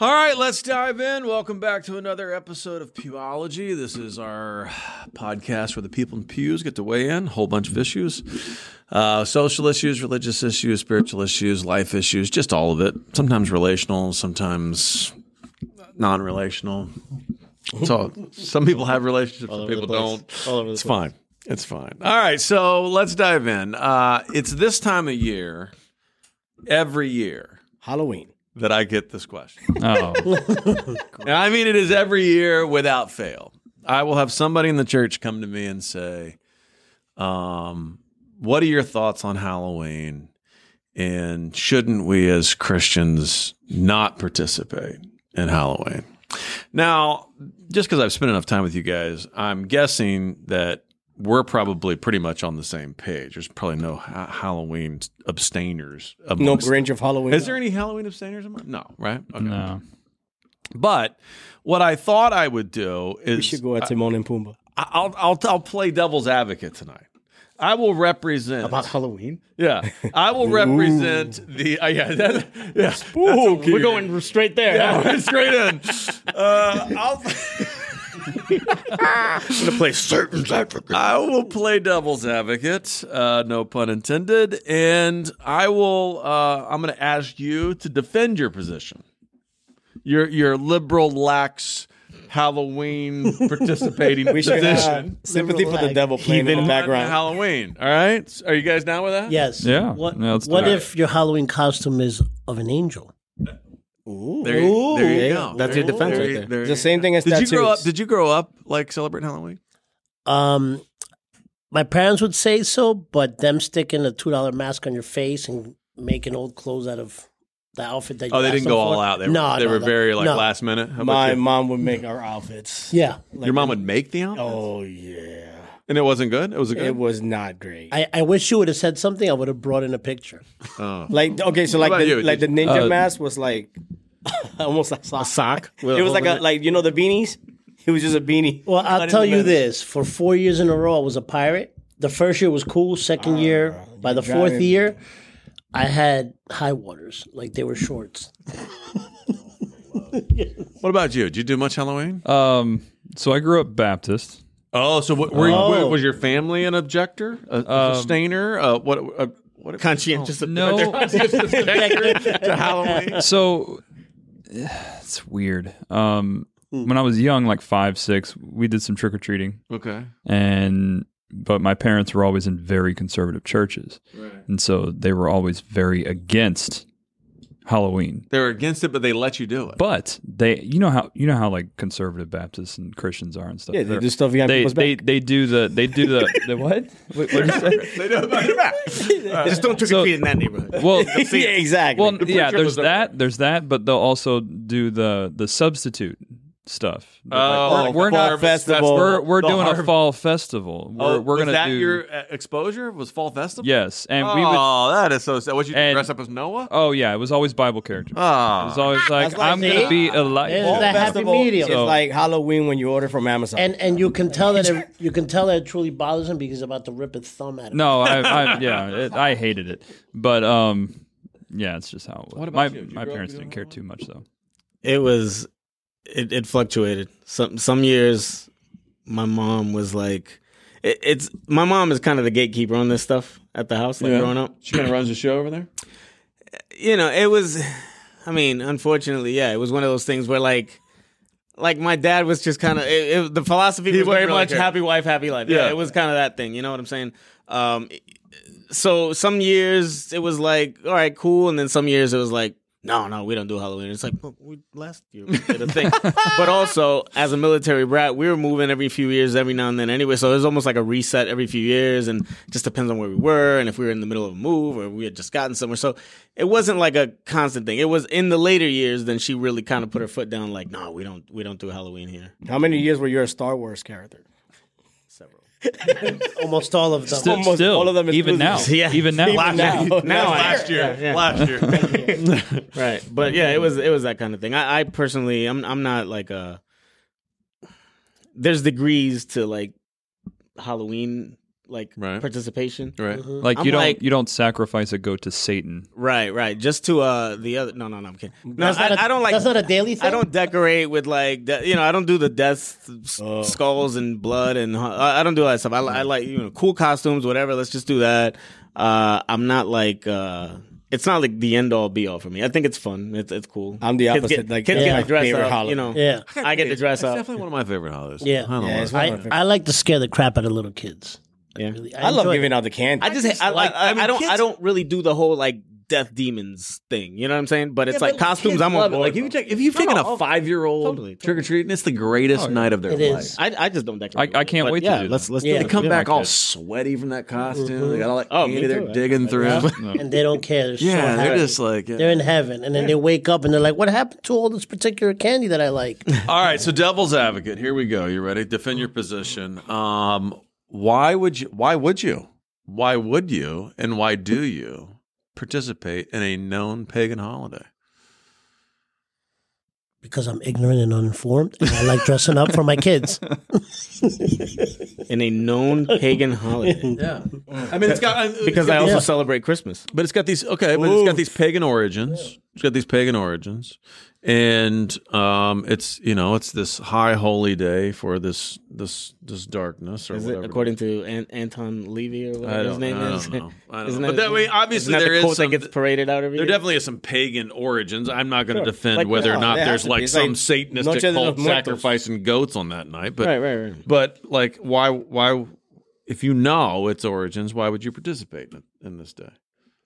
All right, let's dive in. Welcome back to another episode of Pewology. This is our podcast where the people in pews get to weigh in, a whole bunch of issues uh, social issues, religious issues, spiritual issues, life issues, just all of it. Sometimes relational, sometimes non relational. So some people have relationships, some people don't. All over the It's place. fine. It's fine. All right, so let's dive in. Uh, it's this time of year, every year, Halloween. That I get this question. Oh, And I mean, it is every year without fail. I will have somebody in the church come to me and say, um, What are your thoughts on Halloween? And shouldn't we as Christians not participate in Halloween? Now, just because I've spent enough time with you guys, I'm guessing that we're probably pretty much on the same page. There's probably no ha- Halloween abstainers. No amongst- Grinch of Halloween. Is there any Halloween abstainers? among- No, right? Okay. no. But what I thought I would do is We should go at Timon and Pumbaa. I'll, I'll I'll play devil's advocate tonight. I will represent About Halloween? yeah. I will represent the uh, yeah that, yeah. Spooky. We're going straight there. yeah, we're straight in. Uh, I'll, to play certain advocate. I will play devil's advocate, uh, no pun intended, and I will. Uh, I'm going to ask you to defend your position. Your your liberal lax Halloween participating We should position. uh, sympathy for the Liberal devil playing in the background. Halloween. All right. Are you guys down with that? Yes. Yeah. What, Yeah, let's do what it. if your Halloween costume is of an angel? Ooh. There, you- there you go. That's your defense There right you- there. there It's the same thing as Did you grow up? tattoos. Did you grow up like celebrating Halloween? Um, my parents would say so, but them sticking a two dollar mask on your face and making old clothes out of the outfit that you Oh, they asked didn't them go all out. They were, no, they no, were no, very like no. last minute. How about My you? mom would make our outfits. Yeah, Your mom would make the outfit, Oh yeah. and it wasn't good. It was a good. It was not great. I, I wish you would have said something. I would have brought in a picture. oh. like okay, so like about the you? like the Did ninja Uh, mask was like almost like sock. Sock. It was like a like you know the beanies. It was just a beanie. Well, I'll tell you this: for four years in a row, I was a pirate. The first year was cool. Second year, by the fourth driving- year, I had high waters, like they were shorts. What about you? Did you do much Halloween? Um, so I grew up Baptist. Oh, so what, were you, Oh. was your family an objector, a, a sustainer? Uh, what? Uh, what? Conscientious. No. to Halloween. So it's weird. Um, when I was young, like five, six, we did some trick or treating, Okay. and but my parents were always in very conservative churches, and so they were always very against Halloween. They're against it, but they let you do it. But they, you know how you know how like conservative Baptists and Christians are and stuff. Yeah, they They're- do stuff behind they, people's they back. they do the they do the the what? What did you say? they do it behind your back. They uh, just don't trick or treat in that neighborhood. Well, yeah, exactly. well, yeah. There's was up that. There's that, but they'll also do the the substitute stuff. Oh, Like, we're, we're fall not. festival. We're we're doing harv- a fall festival. We're, Oh, we're gonna that do. your uh, exposure? Was fall festival? yes, and Oh, we would. that is so sad. What you and- dress up as Noah? Oh yeah, it was always Bible characters. It was Oh, always like, like I'm me. gonna be There's Elijah. that happy festival medium. is So- like Halloween when you order from Amazon. and and you can tell that it, you can tell that it truly bothers him because he's about to rip his thumb at him. No, I, I yeah, it, I hated it, but um, yeah, it's just how it was. What about my you? You my parents didn't care too much though. It was. It, it fluctuated. Some some years, my mom was like, it, it's my mom is kind of the gatekeeper on this stuff at the house. Like Yeah. growing up, she kind of runs the show over there. you know, it was. I mean, unfortunately, yeah, it was one of those things where like. Like my dad was just kind of the philosophy was very really much care. happy wife, happy life. Yeah, Yeah. it was kind of that thing. You know what I'm saying? Um, so some years it was like, all right, cool, and then some years it was like, no, no, we don't do Halloween. It's like well, we last year we did a thing, but also as a military brat, we were moving every few years, every now and then. Anyway, so it was almost like a reset every few years, and just depends on where we were and if we were in the middle of a move or we had just gotten somewhere. So it wasn't like a constant thing. It was in the later years then she really kind of put her foot down, like, no, we don't, we don't do Halloween here. How many years were you a Star Wars character? Several. Almost all of them. Still, Almost still all of them even now. Yeah. even now. Even now. Now I- last year. Yeah, yeah. Last year. right but yeah it was it was that kind of thing i, I personally i'm i'm not like a there's degrees to like halloween like Right. participation. Right. Like I'm you don't like- you don't sacrifice a goat to Satan. Right, right. Just to uh the other. No, no, no. I'm kidding. No, That's I, not a- I don't like. That's not a daily thing. I don't decorate with like de- you know. I don't do the death s- Oh. skulls and blood and hu- I, I don't do all that stuff. I, I like you know cool costumes, whatever. Let's just do that. Uh, I'm not like. uh It's not like the end all be all for me. I think it's fun. It's it's cool. I'm the Kids opposite, Get, like, kids yeah. get to dress favorite up. holiday. You know. Yeah. I get to dress It's up. definitely one of my favorite holidays. Yeah. I don't Yeah, why. it's one of my I. I like to scare the crap out of little kids. Yeah. Really, I love giving it. out the candy. I just, just I, like- like I, I mean, I don't kids- I don't really do the whole like death demons thing. You know what I'm saying? But it's Yeah, like but costumes. I'm on love it. board. Like if you take, if you've taken No, a five year old totally, trick or treating, it's the greatest night of their It life. is. I, I just don't decorate. I- I can't But wait to yeah, do let's let's Yeah. do They come back all sweaty from that costume. Mm-hmm. They got all that Oh, candy they're digging through. And they don't care. They're Yeah, they're just like. They're in heaven, and then they wake up and they're like, "What happened to all this particular candy that I like?" All right, so devil's advocate. Here we go. You ready? Defend your position. Um, why would you? Why would you? Why would you? And why do you participate in a known pagan holiday? because I'm ignorant and uninformed, and I like dressing up for my kids. in a known pagan holiday. Yeah, I mean it's got uh, uh, Because I also Yeah. celebrate Christmas. But it's got these okay, but it's got these pagan origins. It's got these pagan origins, and um, it's you know it's this high holy day for this this this darkness or Is whatever. it according to An- Anton LaVey or whatever his name I is? don't know. I don't know. But that way, obviously, there the is some, that gets paraded out every There year? definitely is some pagan origins. I'm not going to Sure. defend Like, whether or not there's has to be. like some like Satanistic cult sacrificing goats on that night. But right, right, right. but like, why why if you know its origins, why would you participate in, in this day?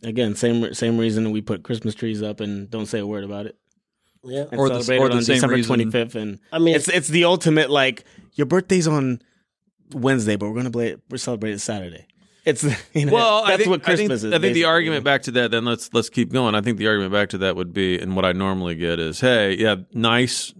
Again, same same reason we put Christmas trees up and don't say a word about it. Yeah, And Or the- or it the on same December 25th. And I mean, it's it's the ultimate like your birthday's on Wednesday, but we're gonna play we're celebrating Saturday. It's you know, Well, that's I think, what Christmas I think, is. I think the argument back to that. Then let's let's keep going. I think the argument back to that would be, and what I normally get is, hey, yeah, nice,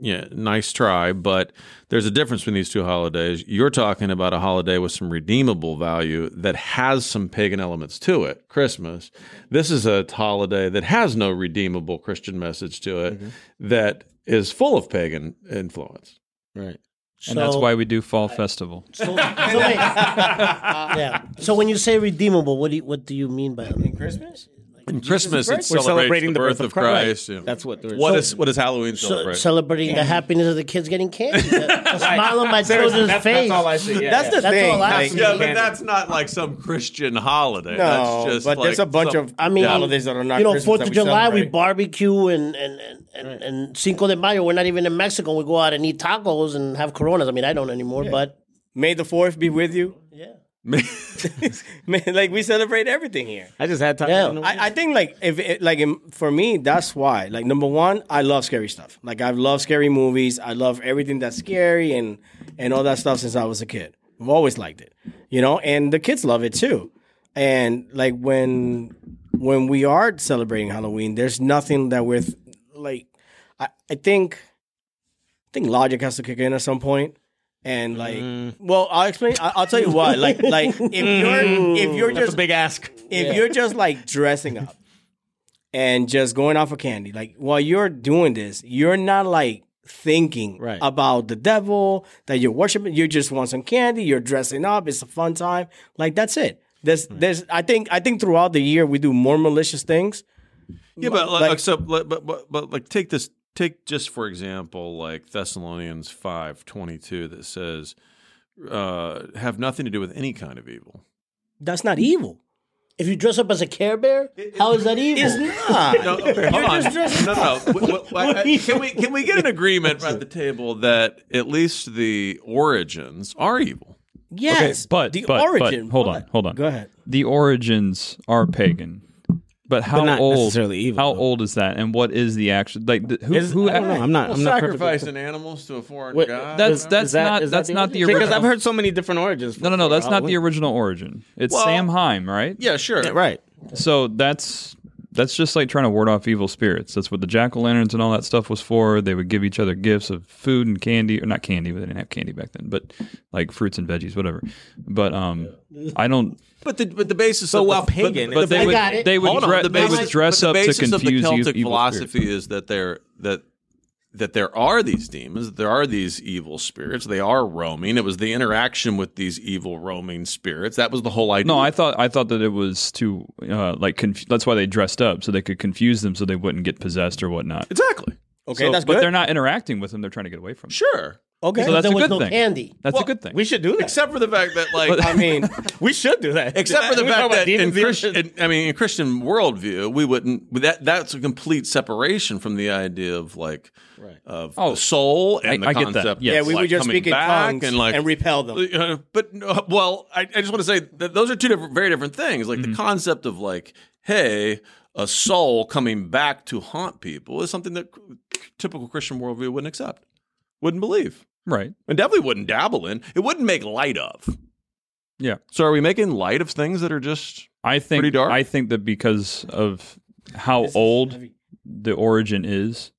yeah, nice try, but there's a difference between these two holidays. You're talking about a holiday with some redeemable value that has some pagan elements to it. Christmas. This is a holiday that has no redeemable Christian message to it, mm-hmm. that is full of pagan influence. right. And that's why we do fall festival. So, so wait. yeah. So when you say redeemable, what do you, what do you mean by that? Christmas? In Christmas, it We're celebrates celebrating the birth of Christ. yeah. That's what. What is what is Halloween So, celebrate? celebrating the happiness of the kids getting candy, the, the smile on my children's face. That's all I see. Yeah, That's the That's thing. all I like- see. Yeah, but that's not like some Christian holiday. No, that's just but like there's a bunch some- of I mean, holidays that are not you know, Fourth of we July, we barbecue and and, and, and and Cinco de Mayo. We're not even in Mexico. We go out and eat tacos and have Coronas. I mean, I don't anymore, but May the fourth be with you. yeah. Man, like we celebrate everything here. I just had time. Yeah. I, I think like if it, like for me, that's why. Like number one, I love scary stuff. Like I love scary movies. I love everything that's scary and and all that stuff since I was a kid. I've always liked it, you know. And the kids love it too. And like when when we are celebrating Halloween, there's nothing that we're th- like. I, I think I think logic has to kick in at some point. And like, Mm. well, I'll explain. I, I'll tell you why. Like, like if you're if you're That's just a big ask. if you're just like dressing up and just going off of candy, like while you're doing this, you're not like thinking Right. about the devil that you're worshiping. You just want some candy. You're dressing up. It's a fun time. Like that's it. There's there's I think I think throughout the year we do more malicious things. Yeah, but like, Like- so, but, but but but like take this. Take just for example, like Thessalonians five twenty two that says, uh, "Have nothing to do with any kind of evil." That's not evil. If you dress up as a Care Bear, how is that evil? It's not. No, okay, hold on. No, no. Can we can we get an agreement at the table that at least the origins are evil? yes, but the but, origin. But, hold on, hold on. Go ahead. The origins are pagan, but how not old? necessarily evil, how though. old is that? And what is the action? Like the, who? Is- who I don't know. I'm not. I'm not perfectly- sacrificing animals to a foreign Wait, god. That's that's that- not is that that's not the origin? original. Because I've heard so many different origins. no, no, no. for That's not the original origin. It's Well- Samhain, right? yeah, sure. Yeah, right. So that's that's just like trying to ward off evil spirits. That's what the jack o' lanterns and all that stuff was for. They would give each other gifts of food and candy, or not candy, but they didn't have candy back then. But like fruits and veggies, whatever. But um, I don't. But the but the basis So of while the, pagan, but, But they would got it. they would Hold on, dre- the they basis, would dress up the to basis of the Celtic evil philosophy spirits. is that they're that that there are these demons, that there are these evil spirits. They are roaming. It was the interaction with these evil roaming spirits. That was the whole idea. No, I thought I thought that it was to uh, like conf- that's why they dressed up so they could confuse them so they wouldn't get possessed or whatnot. exactly. Okay, So- that's but they're not interacting with them; they're trying to get away from. Them. Sure. Okay. So that's there a was good no thing. candy. That's Well, a good thing. We should do that. Except for the fact that, like, I mean, we should do that. except for the We talk fact about that in, demons, demons. Christian, I mean, in Christian worldview, we wouldn't. That that's a complete separation from the idea of like Right. of Oh, the soul and I- the I get that. concept. Yes. yeah, we like, would just coming speak in back tongues and like and repel them. Uh, but uh, well, I, I just want to say that those are two different, very different things. Like Mm-hmm. the concept of like, hey, a soul coming back to haunt people is something that typical Christian worldview wouldn't accept, wouldn't believe, right? and definitely wouldn't dabble in. It wouldn't make light of. Yeah. So are we making light of things that are just? I think Pretty dark? I think that because of how old the origin is,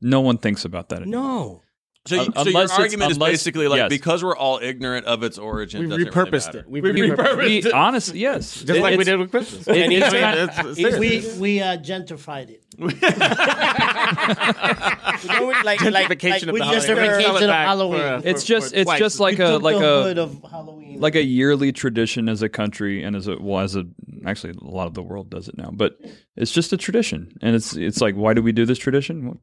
no one thinks about that. anymore. no. So, you, so your unless it's- argument is unless- basically like yes. because we're all ignorant of its origin, We it doesn't really repurposed it. We We repurposed repurposed it. honest, yes, Just like we did with Christmas. it- And it's it's- it's. We we uh, gentrified it. You know, like, like, Gentrification like, of we the just Halloween. Gentrification of Halloween. for, uh, It's for- just for it's twice. just like we a like a of Halloween. like a yearly tradition as a country and as a well as a actually a lot of the world does it now but it's just a tradition and it's it's like why do we do this tradition Well,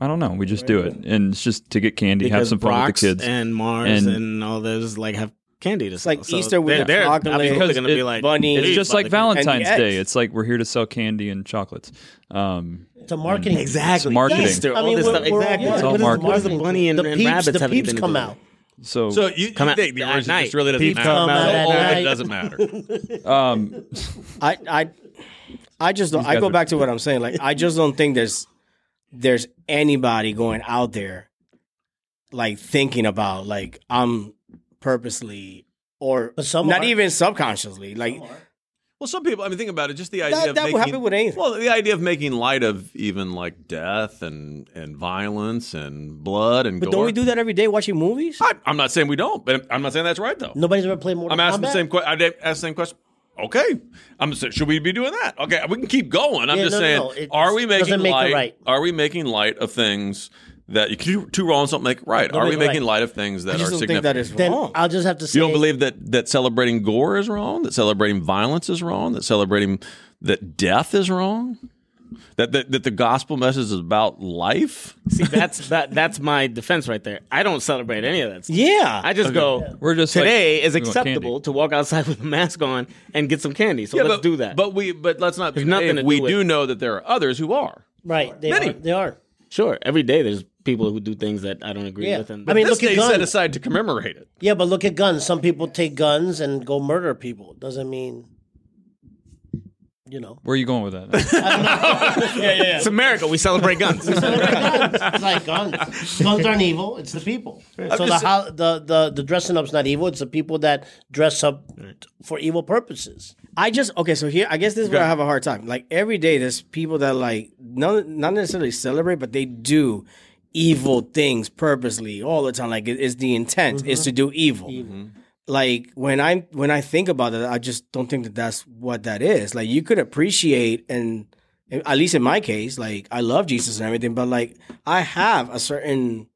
i don't know we just do it and it's just to get candy have because some fun Brock's with the kids and Mars And- and, all those like have candy to It's like. So Easter with they're, the they're chocolate, absolutely Because going to be it- like bunny. it's just like valentine's And day it's like we're here to sell candy and chocolates um It's a marketing. Exactly. It's marketing. Easter, I all mean, this we're- stuff. we're- Exactly. yeah, It's all what, is, marketing. what is the bunny and, the and peeps, rabbits the have peeps anything to come do out. so So you, Come you out think the at origin night. just really doesn't People matter? come out at night. it doesn't matter. um I I I just don't. I guys go are- back to what I'm saying. Like I just don't think there's there's anybody going out there like thinking about like I'm purposely or some not are. even subconsciously like Well, some people. I mean, think about it. Just the idea that, of that making. would happen with anything. well, the idea of making light of even like death and and violence and blood and but gore. don't we do that every day watching movies? I, I'm not saying we don't, but I'm not saying that's right though. Nobody's ever played Mortal I'm asking the same question. I did ask the same question. Okay, I'm saying, should we be doing that? Okay, we can keep going. I'm Yeah, just no, no, saying, no. It are we making make light? right. Are we making light of things that you can do two wrongs don't make right? Don't are make we making right. light of things I that just are don't think significant? that is Then wrong. I'll just have to say. You don't believe that that celebrating gore is wrong? That celebrating violence is wrong? That celebrating that death is wrong? That that, that the gospel message is about life? See, that's that. That's my defense right there. I don't celebrate any of that. Stuff. yeah, I just go. We're just like, today is acceptable to walk outside with a mask on and get some candy. So let's but, do that. But we but let's not. There's nothing to we do do it. know that there are others who are. right, they Many. are. They are. sure, every day there's people who do things that I don't agree Yeah. with. And I mean, this look at day set guns. aside to commemorate it. Yeah, but look at guns. Some people take guns and go murder people. Doesn't mean, you know. where are you going with that yeah, yeah, yeah. it's America. We celebrate guns. it's like guns. Guns aren't evil. It's the people. So the, just- hol- the the the dressing up's not evil. It's the people that dress up for evil purposes. I just okay. So here, I guess this is where I have a hard time. Like every day, there's people that like not not necessarily celebrate, but they do evil things purposely all the time. Like it- it's the intent is mm-hmm. to do evil. Like when I when I think about it, I just don't think that that's what that is. Like you could appreciate and at least in my case, like I love Jesus and everything, but like I have a certain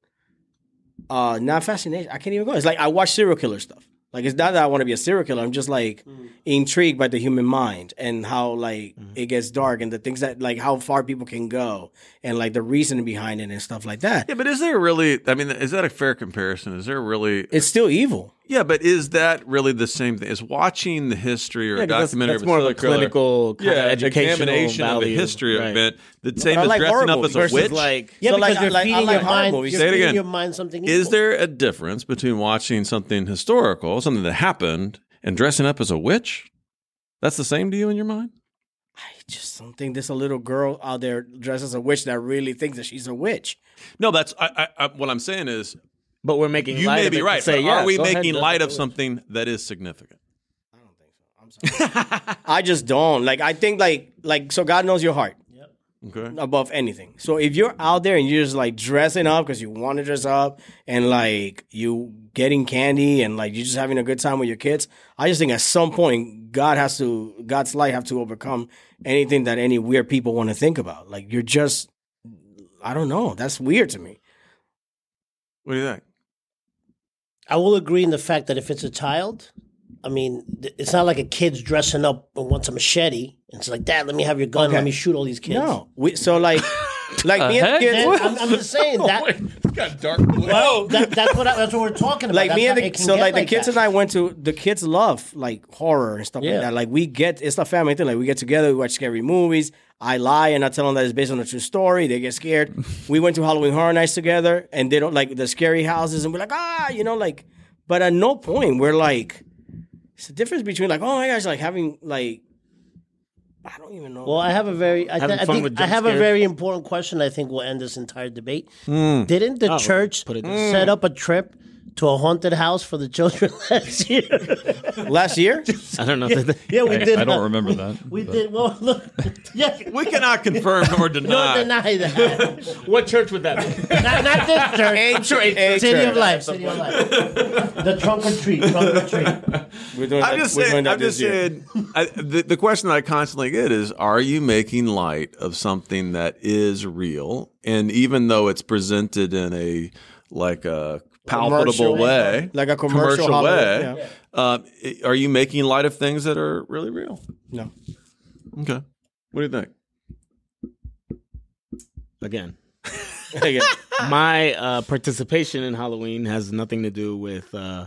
uh not fascination. I can't even go. It's like I watch serial killer stuff. Like it's not that I want to be a serial killer. I'm just like intrigued by the human mind and how like it gets dark and the things that like how far people can go and like the reason behind it and stuff like that. Yeah, but is there really? I mean, is that a fair comparison? Is there really? It's still evil. Yeah, but is that really the same thing? Is watching the history or a Yeah, 'cause that's, documentary that's more of a serial clinical, kind yeah, of educational examination of the history Right. of it, the same I as like dressing up as a witch? like Yeah, So, because like, you're like, feeding like your mind. You're Say it feeding again. your mind something. Is evil. there a difference between watching something historical, something that happened, and dressing up as a witch? That's the same to you in your mind? I just don't think there's a little girl out there dressed as a witch that really thinks that she's a witch. No, that's I, I, I, what I'm saying is But we're making you light may of be it right. Say, but yeah, are we go ahead, making light of something that is significant? I don't think so. I'm sorry. I just don't like. I think like like so. God knows your heart Okay. above anything. So if you're out there and you're just like dressing up because you want to dress up and like you getting candy and like you're just having a good time with your kids, I just think at some point God has to God's light have to overcome anything that any weird people want to think about. Like you're just I don't know. That's weird to me. What do you think? I will agree in the fact that if it's a child, I mean, it's not like a kid's dressing up and wants a machete. And it's like, Dad, let me have your gun. Okay. Let me shoot all these kids. No, we, so like, like me and the kids. And I'm, I'm just saying that. got dark. Well, that, that's what I, that's what we're talking about. like That's me and how the it can so get like the kids that. and I went to the kids love like horror and stuff Yeah. like that. Like we get it's a family thing. Like we get together, we watch scary movies. I lie and I tell them that it's based on a true story. They get scared. we went to Halloween Horror Nights together, and they don't like the scary houses, and we're like ah, you know, like. But at no point we're like, it's the difference between like oh my gosh, like having like. I don't even know. Well, I have a very, I, th- I think I jump have a very important question. I think will end this entire debate. Didn't the Oh, church put it this- set up a trip to a haunted house for the children last year? last year, I don't know. if they- yeah, we I, did. I don't uh, remember that. We but- did. Well, look, yeah, We cannot confirm nor don't deny. deny that. what church would that be? not, not this church. I'm sure a City church. of Life. City of Life. the trunk or treat. Trunk or treat. We're doing I'm that- just we're saying. doing that I'm just year. saying. I, the the question that I constantly get is: Are you making light of something that is real? And even though it's presented in a like a palpable Commercial. way, Like a commercial Halloween, way, uh, i- are you making light of things that are really real? No. Okay. What do you think? Again, Again. my uh, participation in Halloween has nothing to do with. Uh,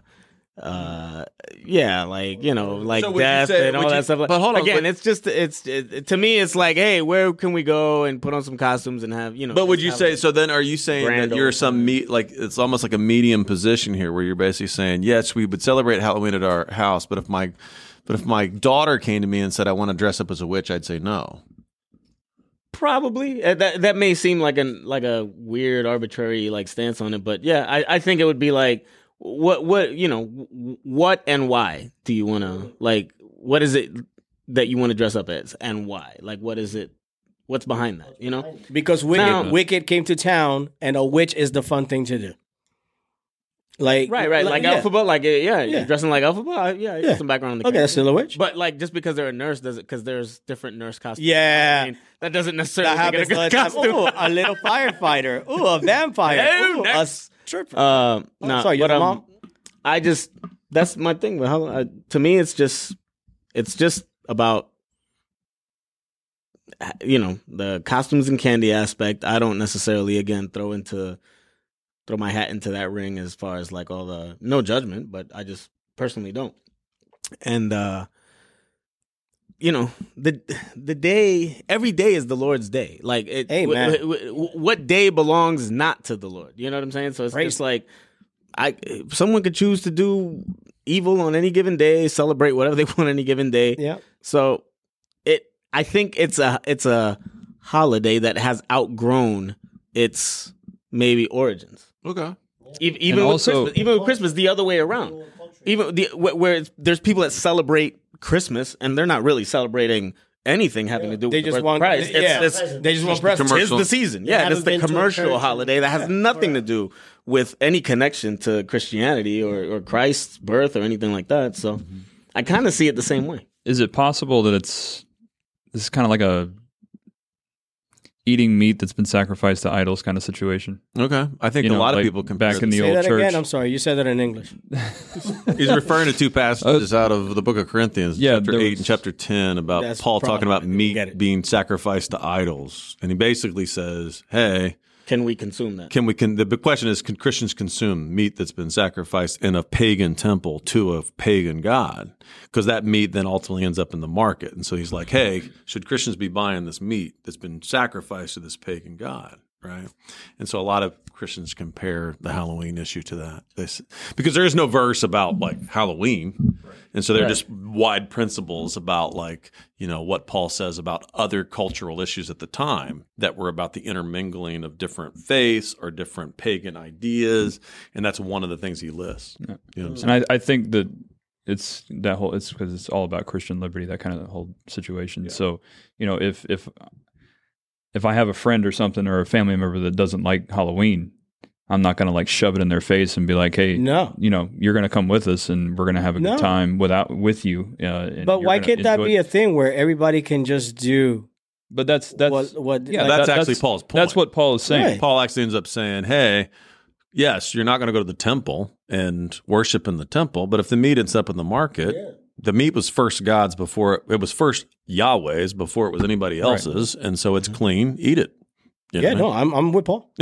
uh yeah like you know like So death say- and all would that stuff but hold on, again but- it's just it's it, to me it's like hey where can we go and put on some costumes and have you know But would you say so? Then are you saying that you're some meet like it's almost like a medium position here, where you're basically saying yes, we would celebrate Halloween at our house, but if my but if my daughter came to me and said I want to dress up as a witch, I'd say no. Probably Uh, that that may seem like an like a weird arbitrary like stance on it, but yeah, I, I think it would be like what what you know what and why do you want to like what is it that you want to dress up as and why like what is it what's behind that you know Because Wicked, Now- Wicked came to town, and a witch is the fun thing to do. Like right right like, yeah. Elphaba like yeah, Yeah. you're dressing like Elphaba yeah, yeah. Some background on the Okay, that's still a witch. but like just because they're a nurse does it because there's different nurse costumes Yeah. I mean, that doesn't necessarily that happens a all the time. Ooh, a little firefighter. Ooh, a vampire. Ooh, Ooh, a next. Uh, no, sorry, but um, mom? I just that's my thing. How uh, to me, it's just it's just about you know the costumes and candy aspect. I don't necessarily again throw into throw my hat into that ring as far as like all the no judgment, but I just personally don't. And uh you know the the day every day is the Lord's day. Like it, Amen. w- w- w- what day belongs not to the Lord? You know what I'm saying? So it's Praise just like I someone could choose to do evil on any given day, celebrate whatever they want any given day. yeah. So it I think it's a it's a holiday that has outgrown its maybe origins. Okay. Even, even with also- Christmas, even with Christmas, the other way around. Even the where, where it's, there's people that celebrate Christmas and they're not really celebrating anything having to do They with just the want- of Christ. It's, yeah. it's, They just want presents. Tis Commercial. the season. Yeah, haven't it's the been to a commercial holiday that has nothing to do with any connection to Christianity or, or Christ's birth or anything like that. So mm-hmm. I kind of see it the same way. Is it possible that it's this is kind of like a eating meat that's been sacrificed to idols kind of situation? Okay. I think You a know, lot of like people can back in the Say old that church. again. I'm sorry. You said that in English. He's referring to two passages uh, out of the book of Corinthians, Yeah, chapter there 8 was- and chapter 10, about That's Paul talking about probably- get meat it. being sacrificed to idols. And he basically says, hey, Can we consume that? can we can the big question is can Christians consume meat that's been sacrificed in a pagan temple to a pagan god? Because that meat then ultimately ends up in the market. And so he's like, hey, should Christians be buying this meat that's been sacrificed to this pagan god? Right. And so a lot of Christians compare the Halloween issue to that. They, because there is no verse about like Halloween. And so they're just wide principles about like, you know, what Paul says about other cultural issues at the time that were about the intermingling of different faiths or different pagan ideas. And that's one of the things he lists. You know what I'm? And I, I think that it's that whole it's because it's all about Christian liberty, that kind of whole situation. So, you know, if if if I have a friend or something or a family member that doesn't like Halloween, I'm not gonna like shove it in their face and be like, hey, No. you know, you're gonna come with us and we're gonna have a No. good time without with you. Uh, and But why can't that be it. a thing where everybody can just do But that's that's What- what- yeah. That's that- actually Paul's point. That's what Paul is saying. Right. Paul actually ends up saying, "Hey, yes, you're not going to go to the temple and worship in the temple, but if the meat ends up in the market, the meat was first God's before it, it was first Yahweh's before it was anybody else's, and so it's clean. Eat it." You Yeah, know? no, I'm I'm with Paul.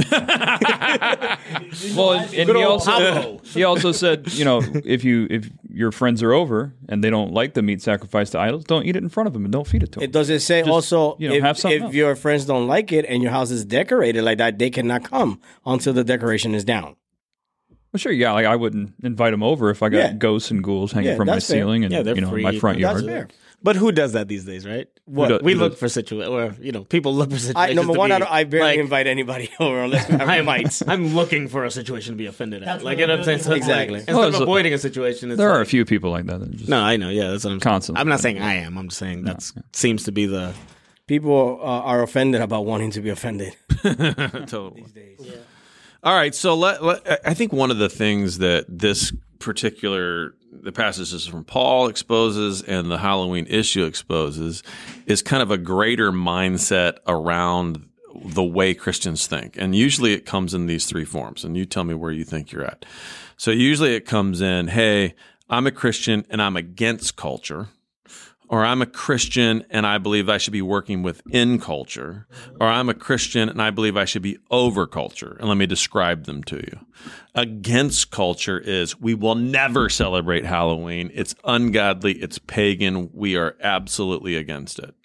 Well, and, and he also he also said, you know, if you if your friends are over and they don't like the meat sacrificed to idols, don't eat it in front of them and don't feed it to them. It does it say also you know, if, have if else. your friends don't like it and your house is decorated like that, they cannot come until the decoration is down. Well, sure, yeah. Like I wouldn't invite them over if I got Yeah. ghosts and ghouls hanging Yeah, from my fair. ceiling and Yeah, you know my free. front That's yard. Fair. But who does that these days, right? What does- we look does? for situations, or you know, people look for situations. I, number to one, be, I, don't, I barely like, invite anybody over unless we have I'm, fights. I'm looking for a situation to be offended at. That's Like what you know I'm what I'm saying? So doing. it's like, Exactly. instead Well, of avoiding a situation, it's There are a few people like that. that just, No, I know. Yeah, that's what I'm Constantly. I'm not saying I am. I'm just saying that seems to be the. People uh, are offended about wanting to be offended. totally. All right, so let, let I think one of the things that this particular the passages from Paul exposes and the Halloween issue exposes is kind of a greater mindset around the way Christians think. And usually it comes in these three forms. And you tell me where you think you're at. So usually it comes in, hey, I'm a Christian and I'm against culture or I'm a Christian and I believe I should be working within culture, or I'm a Christian and I believe I should be over culture. And let me describe them to you. Against culture is we will never celebrate Halloween. It's ungodly, it's pagan. We are absolutely against it.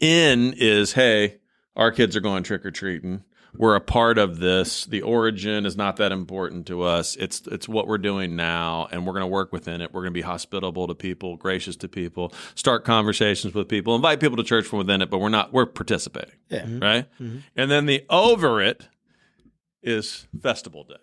In is, hey, our kids are going trick or treating. We're a part of this. The origin is not that important to us. It's it's what we're doing now, and we're going to work within it. We're going to be hospitable to people, gracious to people, start conversations with people, invite people to church from within it. But we're not. We're participating, Yeah. Mm-hmm. right? Mm-hmm. And then the over it is festival day.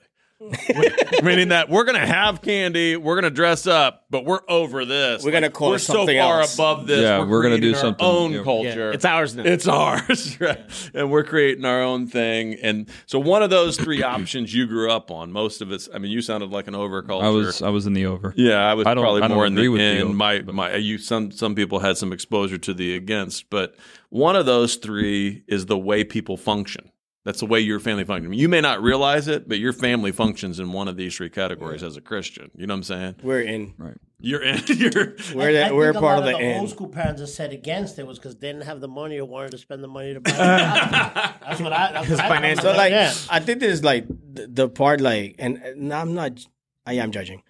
Meaning that we're going to have candy, we're going to dress up, but we're over this. We're gonna call We're it so far else. above this. Yeah, we're gonna do our something, own yeah. culture. It's ours now. It's ours, right? And we're creating our own thing. And so one of those three options you grew up on, most of it's. I mean, you sounded like an over culture. I was I was in the over. Yeah, I was I probably I more in the with end. over, my my you some some people had some exposure to the against, but one of those three is the way people function. That's the way your family functions. You may not realize it, but your family functions in one of these three categories as a Christian. You know what I'm saying? We're in. Right. You're in. You're We're, I the, we're part of the, the end. old school parents that said against it was because they didn't have the money or wanted to spend the money to buy. it. that's what I. That's what I financial- So like, yeah. I think this like the, the part like, and, and I'm not, I am judging.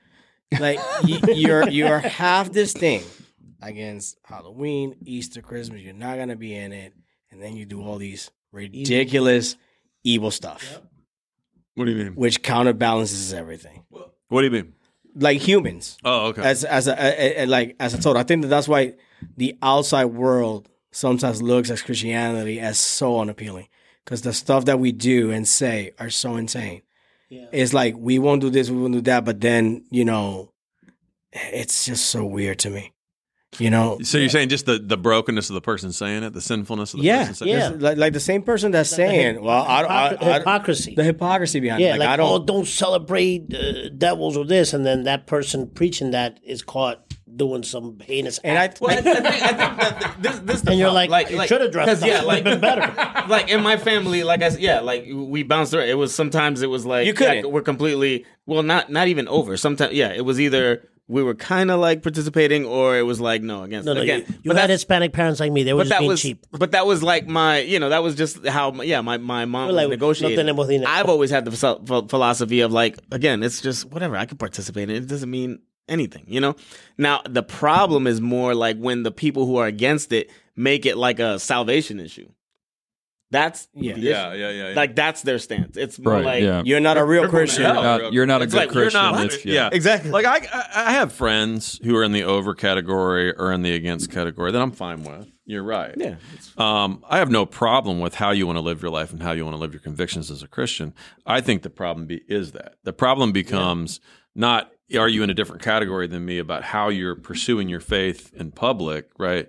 Like y- you're you're half this thing against Halloween, Easter, Christmas. You're not gonna be in it, and then you do all these ridiculous evil stuff, what do you mean? which counterbalances everything. What do you mean? Like humans, Oh, okay. as as a, a, a- like as a total. I think that that's why the outside world sometimes looks at Christianity as so unappealing because the stuff that we do and say are so insane. Yeah. It's like we won't do this, we won't do that, but then you know, it's just so weird to me. You know, so you're saying just the, the brokenness of the person saying it, the sinfulness of the yeah, person saying yeah. it? It's like, like the same person that's saying, "Well, I, I, Hypocr- I, hypocrisy. the hypocrisy behind yeah, it." like, Like, I oh, don't. don't celebrate uh, devils or this, and then that person preaching that is caught doing some heinous and I, act. Well, I, I think, I think that this, this is the and you're problem. like, you should have dressed 'cause, up. Yeah, like been better. like in my family, like I said, yeah, like we bounced around. It was sometimes it was like You couldn't. yeah, we're completely well, not not even over. Sometimes, yeah, it was either we were kind of like participating, or it was like no against No, no, again. you, you but had Hispanic parents like me. They were but just that being was cheap. but that was like my you know that was just how yeah my my mom We're was like, negotiating. no. I've always had the phil- phil- philosophy of like again it's just whatever I can participate in it. It doesn't mean anything, you know. Now the problem is more like when the people who are against it make it like a salvation issue. That's Yeah. Yeah, yeah, yeah, yeah. Like that's their stance. It's more Right, like yeah. you're not a real They're Christian. You're not, you're not a It's good like, you're Christian. not- if- yeah. exactly. Like I, I I have friends who are in the over category or in the against category that I'm fine with. You're right. yeah. Um, I have no problem with how you want to live your life and how you want to live your convictions as a Christian. I think the problem be, is that the problem becomes not are you in a different category than me about how you're pursuing your faith in public, right?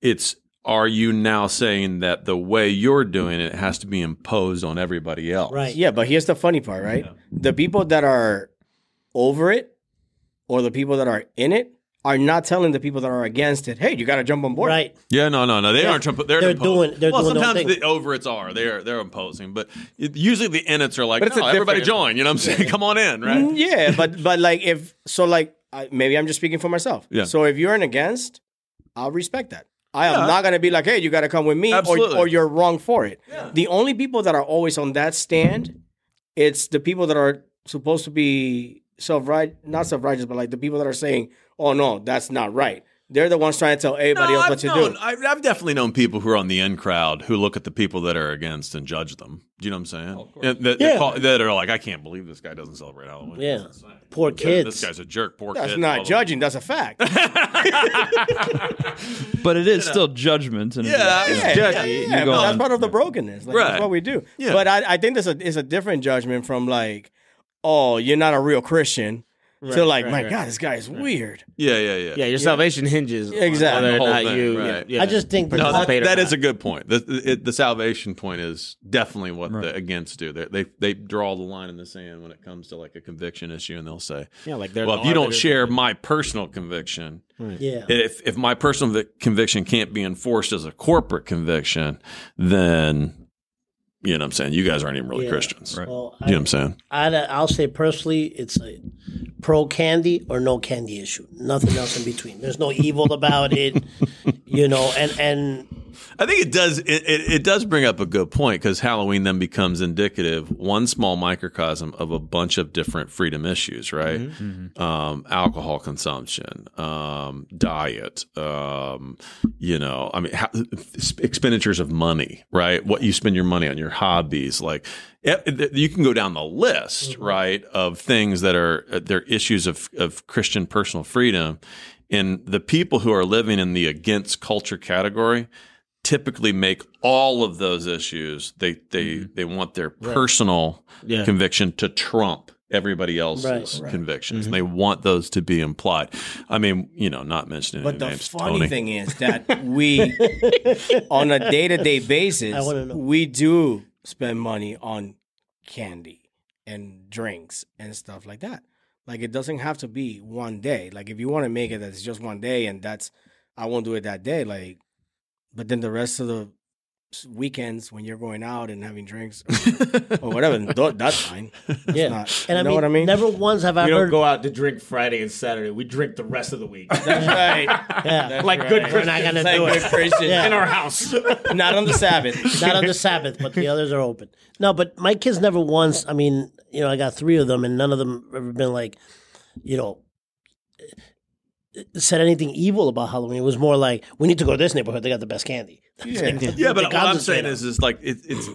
It's are you now saying that the way you're doing it has to be imposed on everybody else? Right. Yeah, but here's the funny part, right? The people that are over it or the people that are in it are not telling the people that are against it, hey, you got to jump on board. Right. Yeah, no, no, no. They aren't. Trump, they're They're doing- they're well, doing their sometimes the over it's are. They're they're imposing, but it- usually the innits are like, it's no, everybody join. You know what I'm saying? Come on in, right? Mm, Yeah, but but like if so, like I, maybe I'm just speaking for myself. Yeah. So if you're an against, I'll respect that. I am not going to be like, hey, you got to come with me, or, or you're wrong for it. The only people that are always on that stand, it's the people that are supposed to be self right, not self righteous, but like the people that are saying, oh no, that's not right. They're the ones trying to tell everybody No, else I've what to known, do. I've, I've definitely known people who are on the in crowd who look at the people that are against and judge them. Do you know what I'm saying? And that, Yeah. call, that are like, I can't believe this guy doesn't celebrate Halloween. Yeah. That's insane. Poor Yeah, kids. This guy's a jerk. Poor kids. That's kid. not blah, blah, judging. That's a fact. But it is still judgment. And Yeah, it's yeah, judge- yeah, you yeah, go but that's on- part of the brokenness. Like, Right. That's what we do. Yeah. But I, I think there's a it's a different judgment from like, oh, you're not a real Christian, to like, right, my right. God, this guy is weird. Yeah, yeah, yeah. Yeah, your salvation hinges Exactly. on The whether whole or not thing, you. right. yeah, I just think that No, that, participate or that not. is a good point. The, the, the salvation point is definitely what the against do. They, they they draw the line in the sand when it comes to like a conviction issue, and they'll say, yeah, like they're "Well, if you don't arbiters. share my personal conviction, yeah. if if my personal vi- conviction can't be enforced as a corporate conviction, then you know what I'm saying you guys aren't even really Yeah. Christians. Right. Well, You know what I, I'm saying? I'd, I'll say personally, it's a pro candy or no candy issue. Nothing else in between. There's no evil about it, you know. And and I think it does. It, it, it does bring up a good point because Halloween then becomes indicative, one small microcosm of a bunch of different freedom issues, right? Um, alcohol consumption, um, diet, um, you know, I mean, how, expenditures of money, right? What you spend your money on, your hobbies, like it- you can go down the list, right, of things that are they're issues of of Christian personal freedom, and the people who are living in the against culture category typically make all of those issues they they mm-hmm. they want their personal Yeah. conviction to trump everybody else's Right. convictions mm-hmm. they want those to be implied i mean you know not mentioning But any the names funny Tony. thing is that we, on a day to day basis, I wanna know. we do spend money on candy and drinks and stuff like that. Like it doesn't have to be one day. Like if you want to make it that's just one day and that's I won't do it that day. Like, but then the rest of the weekends when you're going out and having drinks or whatever, th- that's fine. yeah, not- and I know mean, what I mean? never once have I We don't go out to drink Friday and Saturday. We drink the rest of the week. That's right. yeah, like good We're not gonna Like do good it. Christians. Yeah. in our house. Not on the Sabbath. not on the Sabbath, but the others are open. No, but my kids never once. I mean, you know, I got three of them, and none of them ever been like, you know, said anything evil about Halloween. It was more like, we need to go to this neighborhood. They got the best candy. Yeah. yeah, but what I'm saying is, is like it, it's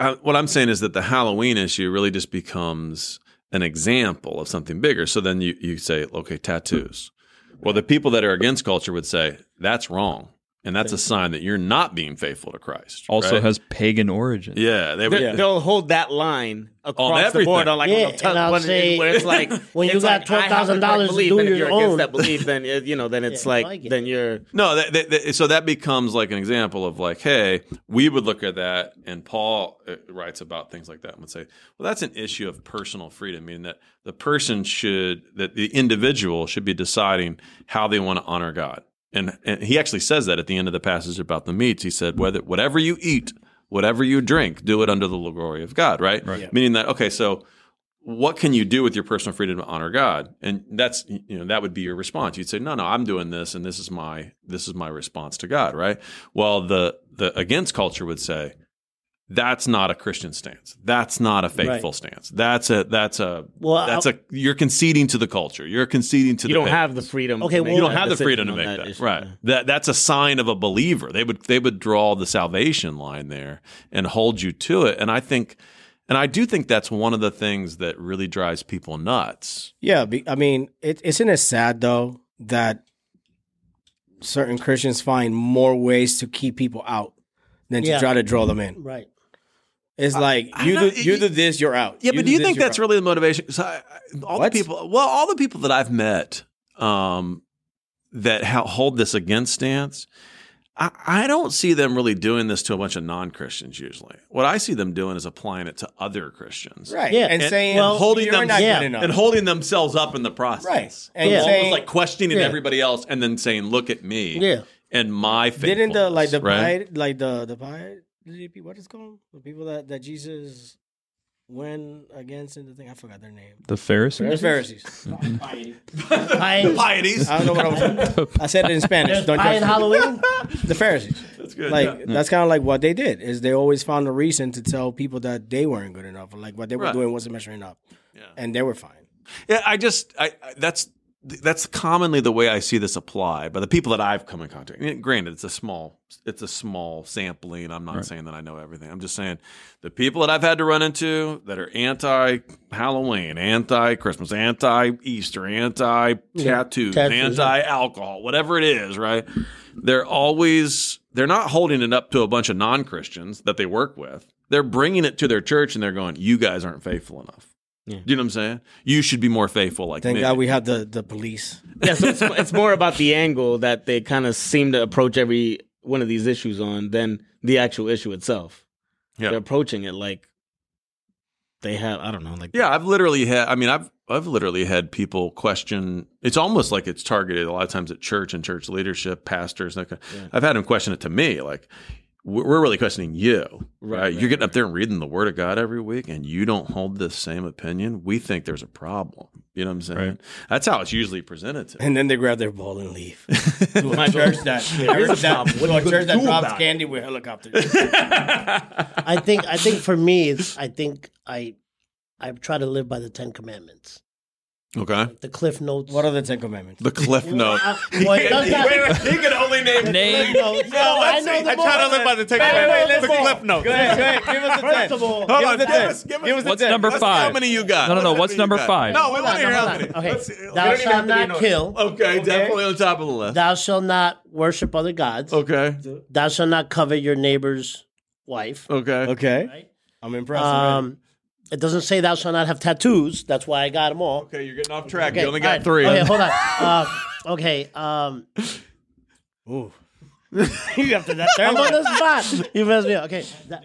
uh, what I'm saying is that the Halloween issue really just becomes an example of something bigger. So then you you say, okay, tattoos. Well, the people that are against culture would say that's wrong, and that's a sign that you're not being faithful to Christ. also right? has pagan origins. yeah, they would. They- They'll hold that line across the board on like Yeah, tuck, and I'll when- say- where it's like When you got like, I have the $12,000 correct to do and your you're against own. that belief, then you know, then it's Yeah, like I get then you're No, that, that, that- so that becomes like an example of like, hey, we would look at that, and Paul uh, writes about things like that and would say, well, that's an issue of personal freedom, meaning that the person should, that the individual should be deciding how they want to honor God. And, and he actually says that at the end of the passage about the meats. He said, whether whatever you eat, whatever you drink, do it under the glory of God, right? Right. Meaning that, okay, so what can you do with your personal freedom to honor God? And that's you know that would be your response. You'd say, no, no, I'm doing this, and this is my this is my response to God, right? Well, the the against culture would say that's not a Christian stance. That's not a faithful Right. stance. That's a that's a Well, that's I'll- a you're conceding to the culture. You're conceding to you the don't faith. have the freedom. Okay, well- you don't have the freedom to make that, issue. right? That that's a sign of a believer. They would they would draw the salvation line there and hold you to it. And I think, and I do think that's one of the things that really drives people nuts. Yeah, I mean, it, isn't it sad though that certain Christians find more ways to keep people out than to Yeah. try to draw them in? Right. It's like I you know- do you do this, you're out. Yeah, but do you this, think that's out. really the motivation? So I, I- all What? the people, well, all the people that I've met um, that ha- hold this against stance, I, I don't see them really doing this to a bunch of non-Christians usually. What I see them doing is applying it to other Christians. Right. Yeah. And, And- saying well, holding you're them- not yeah. good enough. And holding themselves up in the process. Right. And Yeah. Almost saying like questioning Yeah. everybody else and then saying, look at me Yeah. and my didn't the like the right? piety, like the the piety, what is it called? The people that that Jesus went against in the thing. I forgot their name. The Pharisees. The Pharisees. I, Pieties. I don't know what I was. I said it in Spanish. there's Don't pie judge in. Halloween. The Pharisees. That's good. Like yeah. that's kind of like what they did is they always found a reason to tell people that they weren't good enough, or like what they were Right. doing wasn't measuring up, Yeah. and they were fine. Yeah, I just I, I that's that's commonly the way I see this apply by the people that I've come in contact. Mean, granted, it's a small it's a small sampling. I'm not saying that I know everything. I'm just saying the people that I've had to run into that are anti Halloween, anti Christmas, anti Easter, anti tattoos, tattoos, anti alcohol, whatever it is, right? They're always they're not holding it up to a bunch of non Christians that they work with. They're bringing it to their church and they're going, "You guys aren't faithful enough." Yeah. Do you know what I'm saying? You should be more faithful like Thank me. God we have the the police. Yeah, so it's, it's more about the angle that they kind of seem to approach every one of these issues on than the actual issue itself. Yeah. They're approaching it like they have, I don't know, like yeah, I've literally had. I mean, I've I've literally had people question. It's almost like it's targeted a lot of times at church and church leadership, pastors. That kind Yeah. I've had them question it to me, like we're we're really questioning you, right? Right, You're getting up there and reading the Word of God every week, and you don't hold this same opinion. We think there's a problem. You know what I'm saying? Right. That's how it's usually presented to. me. And then they grab their ball and leave. to a church that, church that, to a church that drops candy with helicopters. I think I think for me it's I think I I try to live by the Ten Commandments. Okay. The Cliff Notes. What are the Ten Commandments? The Cliff Note. Uh, well, it does not- he can only name Name. No, no, I know the I try to live by the Ten Wait, wait, wait, let's The go. Cliff Notes. Go ahead, go ahead. Give us the First ten. of all, Hold Give on, us the give ten. us, give us, Give us the What's ten. number let's see five? How many you got? No, no, no, Let's see what's how many number got. five? No, we Hold want on, to hear hold how on. many. Okay. Let's see. Thou don't even shalt have to be in not order. kill. Okay, definitely on top of the list. Thou shalt not worship other gods. Okay, Thou shalt not covet your neighbor's wife. okay. Okay. I'm impressed. Um, it doesn't say thou shalt not have tattoos. That's why I got them all. Okay, you're getting off track. Okay, you only got right. three. Okay, hold on. Uh, okay, um, Ooh. you have to that third I'm on the spot. You messed me up. Okay. That,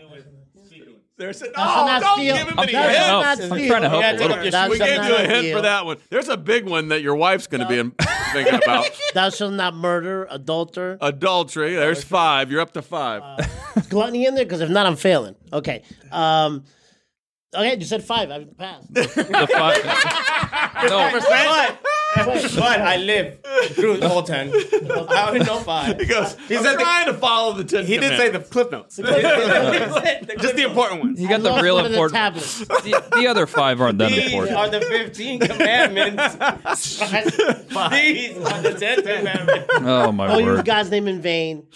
There's a, oh, not don't steal. give him Thou any hints. I'm steal. trying to help Yeah, a little. up We gave you a hint steal. for that one. There's a big one that your wife's going to be in, thinking about. Thou shalt not murder, adulter. Adultery. There's five. You're up to five. Gluttony in there? Because if not, I'm failing. Okay. Um, okay, you said five. I passed. The five. no, But, but I live through the whole ten. I only know five. he goes. He's said the- trying to follow the Ten He didn't say the Cliff Notes. Just the important ones. you got the real important. tablets. The, the other five aren't that These important. are the 15 commandments. These are the 10 commandments. Oh my oh, Don't use word! God's name in vain.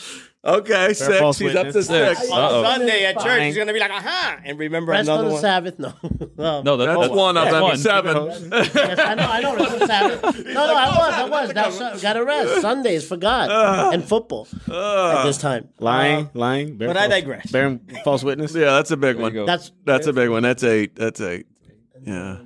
Okay, six. false He's up to witness. six. Six. On Uh-oh. Sunday at church, he's going to be like, aha, and remember Rest another on the one. Sabbath. No. no. No, that, That's one of that's them. Seven. Yes, I know. I know. Rest on the Sabbath. No, no, I oh, was. I was. That's got to rest. Sundays for God ah. and football at this ah. time. Lying, uh, lying. bearing But I false- digress. Bearing false witness. Yeah, that's a big one. go. That's That's a big one. That's eight. That's eight. Yeah.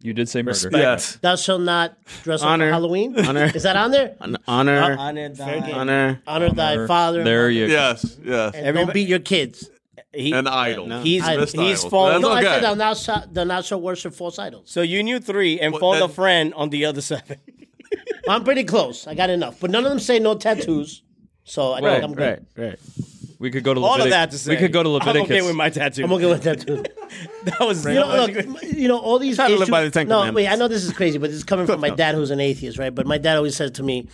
You did say murder. Yes. Thou shalt not dress up for Halloween. Honor. Is that on there? Hon- Honor. Uh, honor thy- Honor. Honor thy father. There you go. Yes. Yes. And don't beat your kids. He- An idol. No. He's, I- Missed he's idols. fallen. That's No, I okay. said thou not shalt, thou not shalt worship false idols. So you knew three and Well, phoned a then- friend on the other seven. I'm pretty close. I got enough, but none of them say no tattoos. So I Right, think I'm good. right, right. We could go to All Levitic- of that to say. We could go to Leviticus. I'm okay with my tattoo. I'm okay with tattoos. that was You know, look, you know, all these Try to live issues. by the Ten no, wait, Commandments. I know this is crazy, but this is coming from my dad, who's an atheist, right? But my dad always said to me,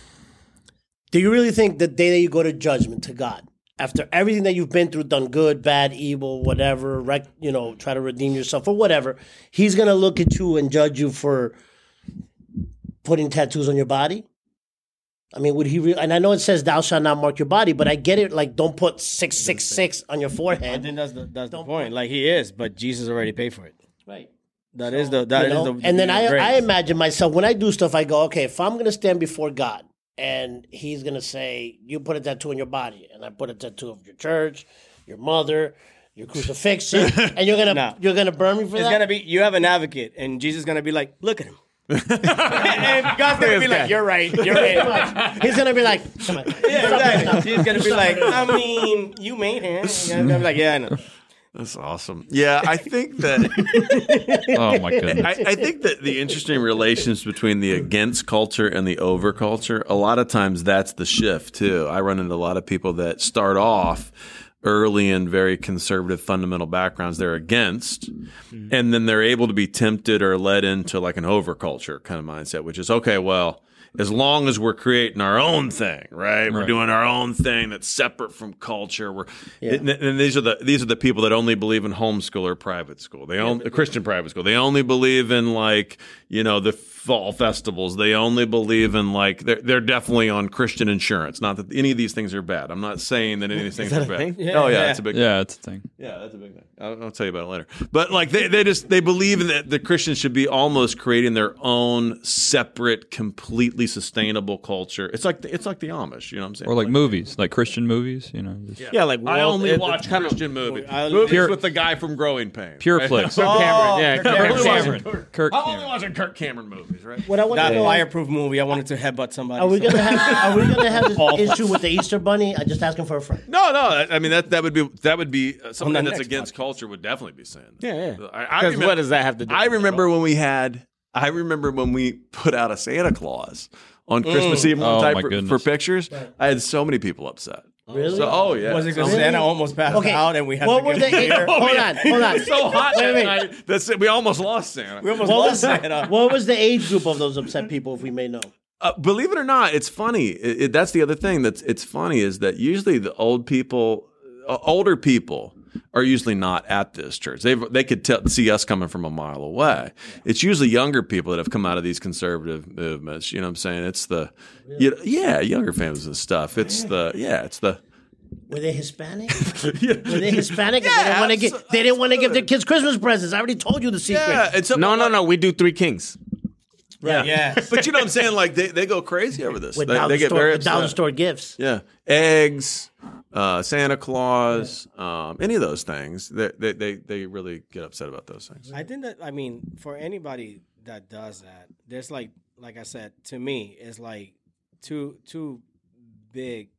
"Do you really think the day that you go to judgment to God, after everything that you've been through, done good, bad, evil, whatever, rec- you know, try to redeem yourself or whatever, He's gonna look at you and judge you for putting tattoos on your body?" I mean, would he? Re- and I know it says, "Thou shalt not mark your body," but I get it. Like, don't put six six six on your forehead. I forehead. think that's the that's the Don't- point. Like he is, but Jesus already paid for it. Right. That is the that you is know? the and then I, grace. I imagine myself when I do stuff, I go, okay, if I'm gonna stand before God and He's gonna say, you put a tattoo on your body, and I put a tattoo of your church, your mother, your crucifixion, and you're gonna No. you're gonna burn me for It's that. gonna be you have an advocate, and Jesus is gonna be like, look at him. and God's gonna be like, "You're right, you're right." He's gonna be like, come on. yeah, exactly. He's gonna be like, "I mean, you made him." He's gonna be like, "Yeah, I know." That's awesome. Yeah, I think that Oh my goodness. I, I think that the interesting relations between the against culture and the over culture, a lot of times that's the shift too. I run into a lot of people that start off early and very conservative fundamental backgrounds they're against mm-hmm. and then they're able to be tempted or led into like an over culture kind of mindset which is okay well as long as we're creating our own thing right, we're doing our own thing that's separate from culture. We're and, and these are the these are the people that only believe in homeschool or private school. They only christian private school. They only believe in like you know the fall festivals they only believe in like they're, they're definitely on christian insurance not that any of these things are bad i'm not saying that any of these things that are a bad thing? Yeah, oh yeah, yeah. it's a big yeah, it's a thing. yeah, that's a big thing. I'll, I'll tell you about it later. But like they, they just they believe that the Christians should be almost creating their own separate, completely sustainable culture. It's like the, it's like the Amish. You know what I'm saying? Or like movies, like Christian movies. You know, just Yeah, like I only it- watch it's kind of- Christian movies. I- movies Pure- with the guy from Growing Pains. pure right? flicks. Oh, Kirk Cameron, yeah, Kirk Kirk I'm only Cameron. watching, Kirk I'm only Cameron. watching Kirk Cameron movies, right? What I want That to know, fireproof movie, I wanted to headbutt somebody. are we so- gonna have? Are we gonna have this issue with the Easter Bunny? I just asking for a friend. No, no. I- I mean that that would be that would be uh, something that's next against culture would definitely be saying. That. Yeah, yeah. I, I Because remember, what does that have to do? I with it? remember when we had. I remember when we put out a Santa Claus on Christmas Eve one Oh, time my for, goodness. for pictures. I had so many people upset. Really? So, oh yeah, Was it because Really? Santa almost passed Okay. out and we had what to were get the? him here? hold on, hold on. so hot Wait, that wait. night. That's it. We almost lost Santa. We almost What lost was, Santa. what was the age group of those upset people, if we may know? Uh, believe it or not, it's funny. It, it- that's the other thing that's it's funny is that usually the old people, uh, older people, are usually not at this church. They they could tell, see us coming from a mile away. It's usually younger people that have come out of these conservative movements. You know what I'm saying? It's the, you know, yeah, younger families and stuff. It's the yeah, it's the. Were they Hispanic? Yeah. Were they Hispanic? Yeah, they didn't want to give. They didn't want to give their kids Christmas presents. I already told you the secret. Yeah, and No, no, no. We do three kings. Right. Yeah. yeah. But you know what I'm saying? Like they, they go crazy over this. With They, dollar they get store, very with dollar upset. store gifts. Yeah, eggs, uh, Santa Claus, um, any of those things. They, they they they really get upset about those things. I think that I mean for anybody that does that, there's like like I said to me, it's like two two big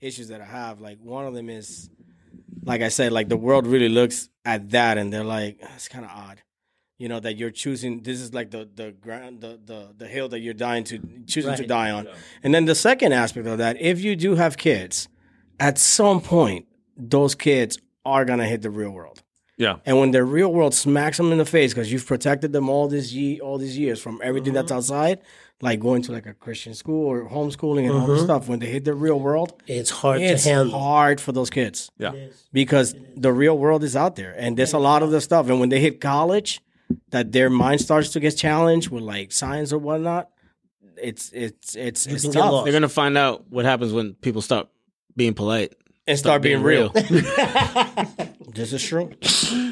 issues that I have. Like one of them is like I said, like the world really looks at that and they're like, it's kind of odd. You know that you're choosing. This is like the the ground, the the the hill that you're dying to choosing to die on. And then the second aspect of that, if you do have kids, at some point, those kids are gonna hit the real world. Yeah, And when the real world smacks them in the face because you've protected them all this ye- all these years from everything that's mm-hmm. outside, like going to like a Christian school or homeschooling and all this mm-hmm. stuff, when they hit the real world, It's hard it's to handle. hard for those kids yeah. because the real world is out there and there's a lot of the stuff. And when they hit college, that their mind starts to get challenged with like science or whatnot. It's it's it's it's tough. They're gonna find out what happens when people stop being polite. and start being, being real. real. this is true.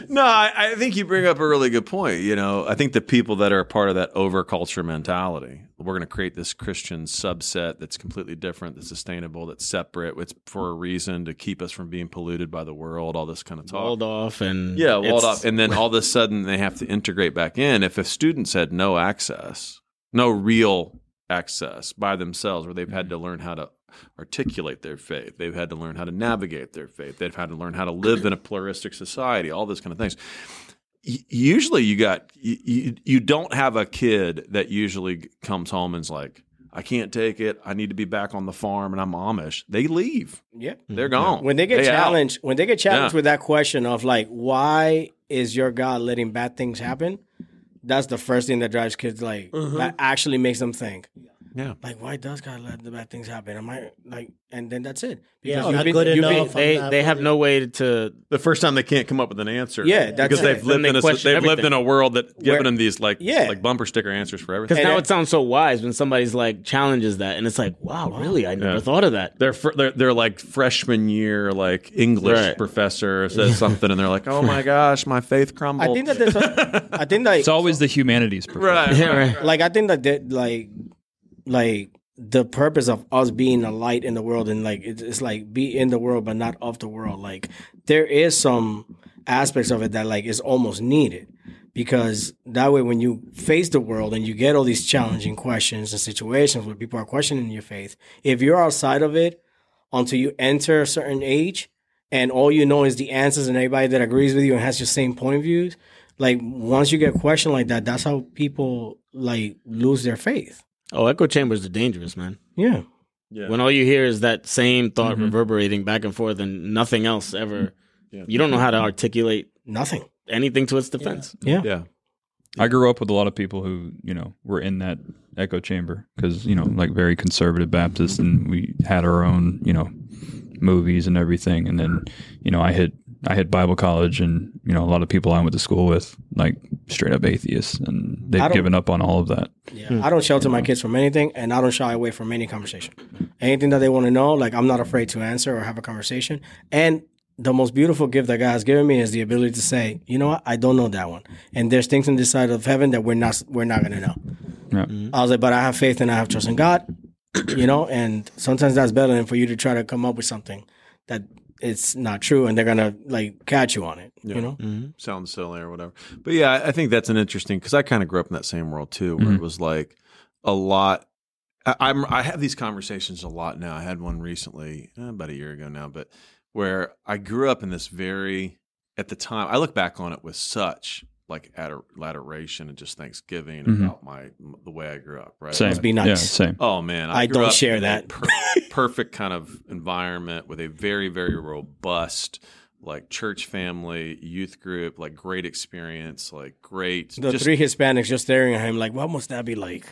No, I, I think you bring up a really good point. You know, I think the people that are a part of that overculture mentality, we're going to create this Christian subset that's completely different, that's sustainable, that's separate. It's for a reason to keep us from being polluted by the world. All this kind of talk. Walled off and Yeah, walled off. And then all of a sudden they have to integrate back in. If a students had no access, no real access by themselves, where they've had to mm-hmm. learn how to articulate their faith, they've had to learn how to navigate their faith, they've had to learn how to live in a pluralistic society, all those kind of things. Y- Usually, you got you, you, you don't have a kid that usually comes home and's like, I can't take it. I need to be back on the farm, and I'm Amish. They leave. Yeah. They're gone. when they get They out. challenged when they get challenged Yeah. with that question of like why is your god letting bad things happen that's the first thing that drives kids like mm-hmm. that actually makes them think Yeah. like why does god let the bad things happen am i like and then that's it Yeah, oh, you've not been- good you've been- enough. They they have no way to. the first time they can't come up with an answer. Yeah, that's because it. they've lived they in a they've lived in a world that given Where- them these like Yeah. like bumper sticker answers for everything. Because now And- it sounds so wise when somebody's like challenges that, and it's like, wow, really? I never Yeah. thought of that. They're, fr- they're they're like freshman year like English Right. professor says something and they're like, oh my gosh, my faith crumbled. i think that there's a, i think that It's always the humanities. professor. right. Yeah, right. like i think that they, like like the purpose of us being a light in the world and like it's, like be in the world but not of the world. Like there is some aspects of it that like is almost needed because that way when you face the world and you get all these challenging questions and situations where people are questioning your faith if you're outside of it until you enter a certain age and all you know is the answers and everybody that agrees with you and has your same point of views like once you get questioned like that that's how people like lose their faith Oh, echo chambers are dangerous, man. yeah Yeah. When all you hear is that same thought Mhm. reverberating back and forth and nothing else ever. Yeah. You don't know how to articulate nothing anything to its defense. yeah yeah. I grew up with a lot of people who, you know, were in that echo chamber because, you know, like very conservative Baptists, and we had our own, you know, movies and everything. And then, you know, I hit I hit Bible college, and you know, a lot of people I went to school with, like straight up atheists, and they've given up on all of that. Yeah, I don't shelter my kids from anything, and I don't shy away from any conversation. Anything that they want to know, like I'm not afraid to answer or have a conversation. And the most beautiful gift that God has given me is the ability to say, you know what, I don't know that one, and there's things in this side of heaven that we're not we're not gonna know. Yeah. Mm-hmm. I was like, but I have faith and I have trust in God, you know, and sometimes that's better than for you to try to come up with something that it's not true, and they're gonna like catch you on it, you know. sounds silly or whatever. But yeah, I- I think that's an interesting because I kind of grew up in that same world too, where it was like a lot. I, I'm I have these conversations a lot now. I had one recently, eh, about a year ago now, but where I grew up in this very at the time. I look back on it with such like ador- adoration and just thanksgiving Mhm. about my the way I grew up. Right, Same. Must be nice. Yeah, same. Oh man, I grew don't up share in that. per- perfect kind of environment with a very very robust like church family, youth group, like great experience, like great. The just- three Hispanics just staring at him like, what must that be like?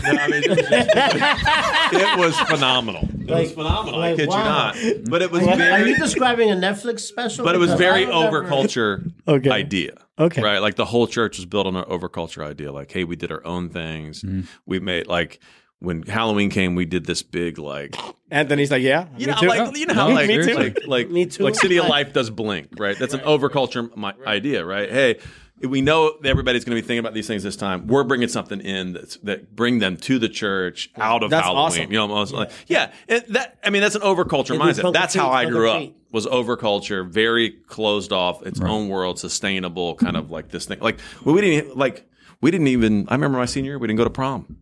I mean, it, was just- it was phenomenal. It was Like- phenomenal. I like, kid wow. you not. But it was Are you describing a Netflix special? but it was very I remember- overculture Okay. idea. Okay. Right. Like the whole church was built on an overculture idea. Like, hey, we did our own things. Mm-hmm. We made like when Halloween came, we did this big like Anthony's like, yeah, You me know, too. like you know how No, like, me too. like like Me too. like City of Life does Blink, right? That's an overculture mi- idea, right? Hey, we know that everybody's going to be thinking about these things this time. We're bringing something in that's, that bring them to the church out of That's Halloween. awesome. You know, almost like yeah. and that I mean, that's an overculture They mindset. That's how I grew up. treat. Was overculture, very closed off, its own world, sustainable, kind of like this thing. Like we didn't even- like we didn't even. I remember my senior year, we didn't go to prom.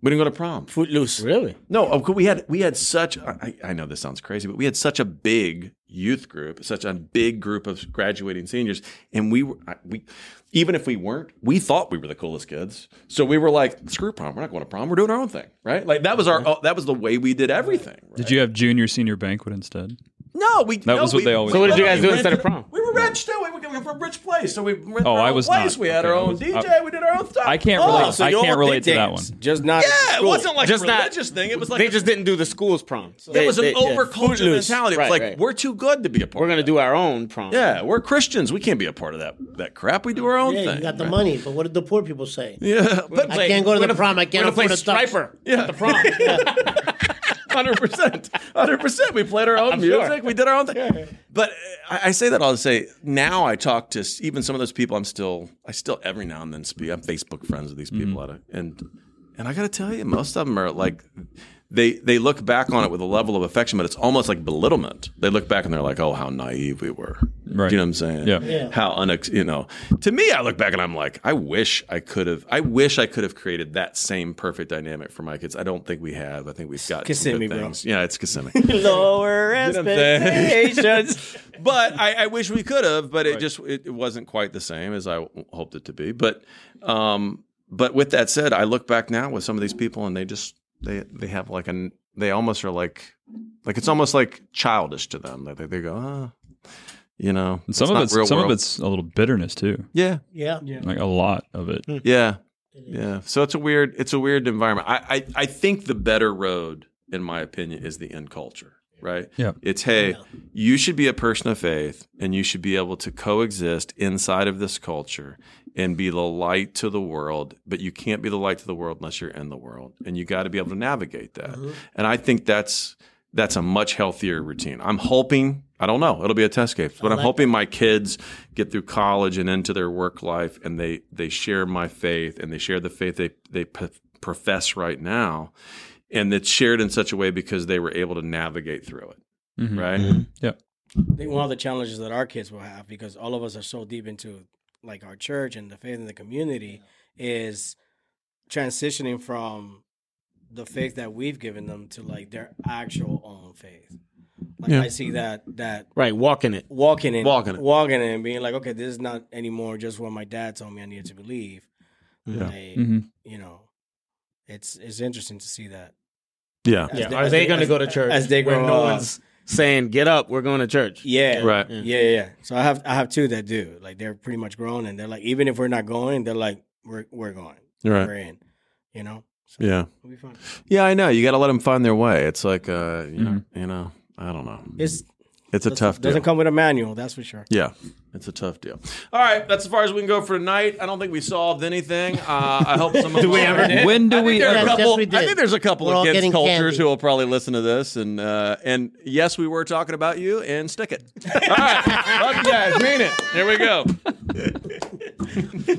We didn't go to prom. Footloose. Really? No, we had we had such. I, I know this sounds crazy, but we had such a big youth group, such a big group of graduating seniors, and we were we even if we weren't, we thought we were the coolest kids. So we were like, screw prom, we're not going to prom, we're doing our own thing, right? Like that was our oh, that was the way we did everything. right? Did you have junior senior banquet instead? No, we. That no, was what we- they always So what did you guys do instead of prom? We were rich too. We were coming from a rich place, so we rented Oh, our I own was place. not. We had Okay, our I own was- uh, DJ. I- we did our own stuff. I can't Oh, relate. so I you all can't relate to that dance, one. Just not. Yeah, it school. wasn't like Just a not- religious thing. It was like they a- just didn't do the school's prom. So It was an they- yeah. overculture mentality. It was Right, like right. we're too good to be a part. We're of gonna do our own prom. Yeah, we're Christians. We can't be a part of that that crap. We do our own Yeah, thing. you got the right? money, but what did the poor people say? Yeah, but I can't go to the prom. I can't afford play a tux. striper. yeah, The prom. hundred percent, hundred percent. We played our own I'm music. sure. We did our own thing. But I, I say that all to say now I talk to even some of those people. I'm still, I still every now and then speak. I'm Facebook friends with these people, mm-hmm. a, and and I got to tell you, most of them are like. They, they look back on it with a level of affection, but it's almost like belittlement. They look back and they're like, "Oh, how naive we were." Right. Do you know what I'm saying? Yeah. Yeah. How unex, you know. To me, I look back and I'm like, I wish I could have. I wish I could have created that same perfect dynamic for my kids. I don't think we have. I think we've got some Kissimmee, good bro. things. Yeah, it's Kissimmee. Lower You know what I'm saying? expectations. but I, I wish we could have. But it just it, it wasn't quite the same as I hoped it to be. But um, but with that said, I look back now with some of these people, and they just they they have like an they almost are like like it's almost like childish to them. Like they, they go, ah, you know, And some it's of not it's real some world." of it's a little bitterness too. yeah, Yeah. Like a lot of it. yeah, yeah. So it's a weird it's a weird environment. I I, I think the better road, in my opinion, is the end culture. Right. Yeah. It's hey, you should be a person of faith, and you should be able to coexist inside of this culture and be the light to the world. But you can't be the light to the world unless you're in the world, and you got to be able to navigate that. And I think that's that's a much healthier routine. I'm hoping. I don't know. It'll be a test case, but I'm like hoping my kids get through college and into their work life, and they they share my faith and they share the faith they they p- profess right now, and it's shared in such a way because they were able to navigate through it. Mhm. Right. Yeah. I think one of the challenges that our kids will have because all of us are so deep into like our church and the faith in the community is transitioning from the faith that we've given them to like their actual own faith. Like Yeah. I see that that Right, walking it. walking it, Walking it. walking in, and being like, okay, this is not anymore just what my dad told me I needed to believe. Yeah. Like, hmm you know, it's it's interesting to see that. Yeah. Yeah, they- are they they- going to go to church as they where grow no up. one's saying, "Get up, we're going to church." Yeah, Right. Yeah, yeah, yeah. So I have I have two that do. Like they're pretty much grown, and they're like, even if we're not going, they're like, we're we're going, Right. we're in. You know. So Yeah. it'll be fun. Yeah, I know. You got to let them find their way. It's like, uh, you know, you know, I don't know. It's It's a tough deal. doesn't come with a manual, that's for sure. Yeah, it's a tough deal. All right, that's as far as we can go for tonight. I don't think we solved anything. Uh, I hope some of do we ever did. When do I we think there are a? Yes, couple. yes, we I think there's a couple We're all against cultures candy. who will probably listen to this, and uh, and yes, we were talking about you. And stick it. All right, love you guys. Mean it. Here we go.